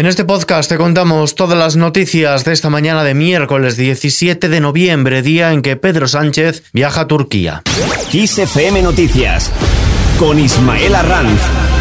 En este podcast te contamos todas las noticias de esta mañana de miércoles 17 de noviembre, día en que Pedro Sánchez viaja a Turquía. XFM Noticias con Ismael Arranz.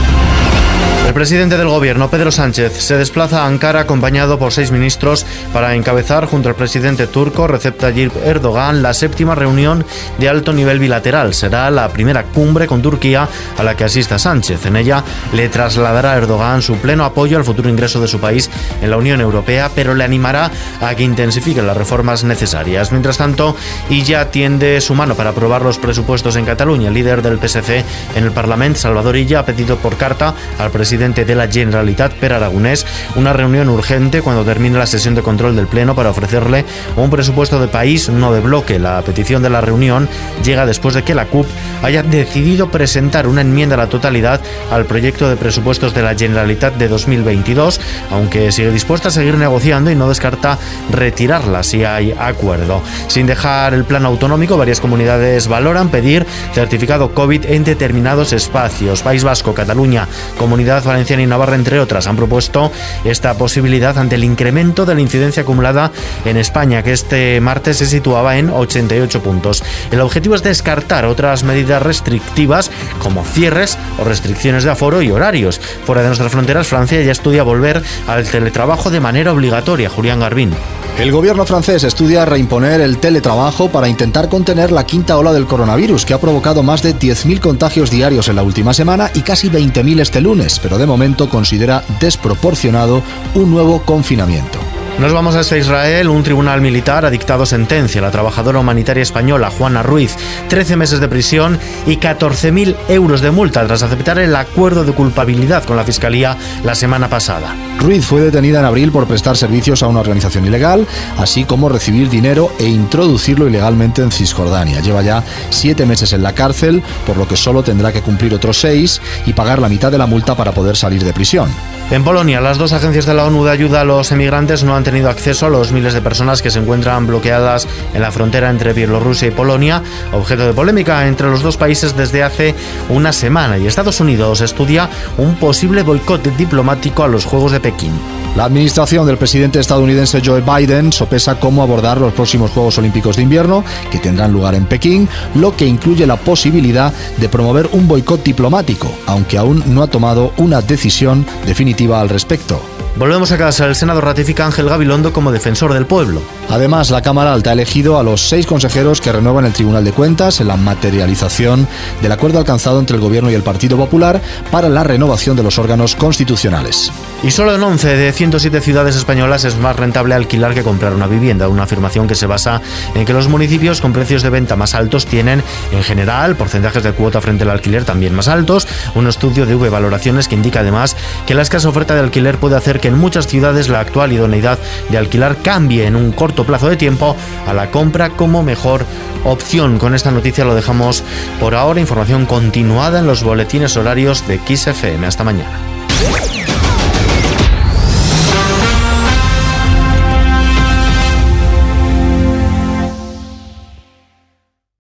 El presidente del gobierno, Pedro Sánchez, se desplaza a Ankara acompañado por seis ministros para encabezar junto al presidente turco Recep Tayyip Erdogan la séptima reunión de alto nivel bilateral. Será la primera cumbre con Turquía a la que asista Sánchez. En ella le trasladará a Erdogan su pleno apoyo al futuro ingreso de su país en la Unión Europea, pero le animará a que intensifique las reformas necesarias. Mientras tanto, Illa tiende su mano para aprobar los presupuestos en Cataluña. El líder del PSC en el Parlamento, Salvador Illa, ha pedido por carta al presidente de la Generalitat, Per Aragonés, una reunión urgente cuando termine la sesión de control del Pleno para ofrecerle un presupuesto de país, no de bloque. La petición de la reunión llega después de que la CUP haya decidido presentar una enmienda a la totalidad al proyecto de presupuestos de la Generalitat de 2022, aunque sigue dispuesta a seguir negociando y no descarta retirarla si hay acuerdo. Sin dejar el plan autonómico, varias comunidades valoran pedir certificado COVID en determinados espacios. País Vasco, Cataluña, Comunidad Valenciana y Navarra, entre otras, han propuesto esta posibilidad ante el incremento de la incidencia acumulada en España, que este martes se situaba en 88 puntos. El objetivo es descartar otras medidas restrictivas como cierres o restricciones de aforo y horarios. Fuera de nuestras fronteras, Francia ya estudia volver al teletrabajo de manera obligatoria. Julián Garbín. El gobierno francés estudia reimponer el teletrabajo para intentar contener la quinta ola del coronavirus, que ha provocado más de 10.000 contagios diarios en la última semana y casi 20.000 este lunes, pero de momento considera desproporcionado un nuevo confinamiento. Nos vamos hasta Israel. Un tribunal militar ha dictado sentencia a la trabajadora humanitaria española Juana Ruiz, 13 meses de prisión y 14.000 euros de multa tras aceptar el acuerdo de culpabilidad con la Fiscalía la semana pasada. Ruiz fue detenida en abril por prestar servicios a una organización ilegal, así como recibir dinero e introducirlo ilegalmente en Cisjordania. Lleva ya siete meses en la cárcel, por lo que solo tendrá que cumplir otros seis y pagar la mitad de la multa para poder salir de prisión. En Polonia, las dos agencias de la ONU de ayuda a los emigrantes no han tenido acceso a los miles de personas que se encuentran bloqueadas en la frontera entre Bielorrusia y Polonia, objeto de polémica entre los dos países desde hace una semana. Y Estados Unidos estudia un posible boicot diplomático a los Juegos de Pekín. La administración del presidente estadounidense Joe Biden sopesa cómo abordar los próximos Juegos Olímpicos de Invierno, que tendrán lugar en Pekín, lo que incluye la posibilidad de promover un boicot diplomático, aunque aún no ha tomado una decisión definitiva al respecto. Volvemos a casa. El Senado ratifica a Ángel Gabilondo como defensor del pueblo. Además, la Cámara Alta ha elegido a los seis consejeros que renuevan el Tribunal de Cuentas en la materialización del acuerdo alcanzado entre el Gobierno y el Partido Popular para la renovación de los órganos constitucionales. Y solo en 11 de 107 ciudades españolas es más rentable alquilar que comprar una vivienda, una afirmación que se basa en que los municipios con precios de venta más altos tienen, en general, porcentajes de cuota frente al alquiler también más altos. Un estudio de V Valoraciones que indica además que la escasa oferta de alquiler puede hacer en muchas ciudades la actual idoneidad de alquilar cambie en un corto plazo de tiempo a la compra como mejor opción. Con esta noticia lo dejamos por ahora. Información continuada en los boletines horarios de XFM. Hasta mañana.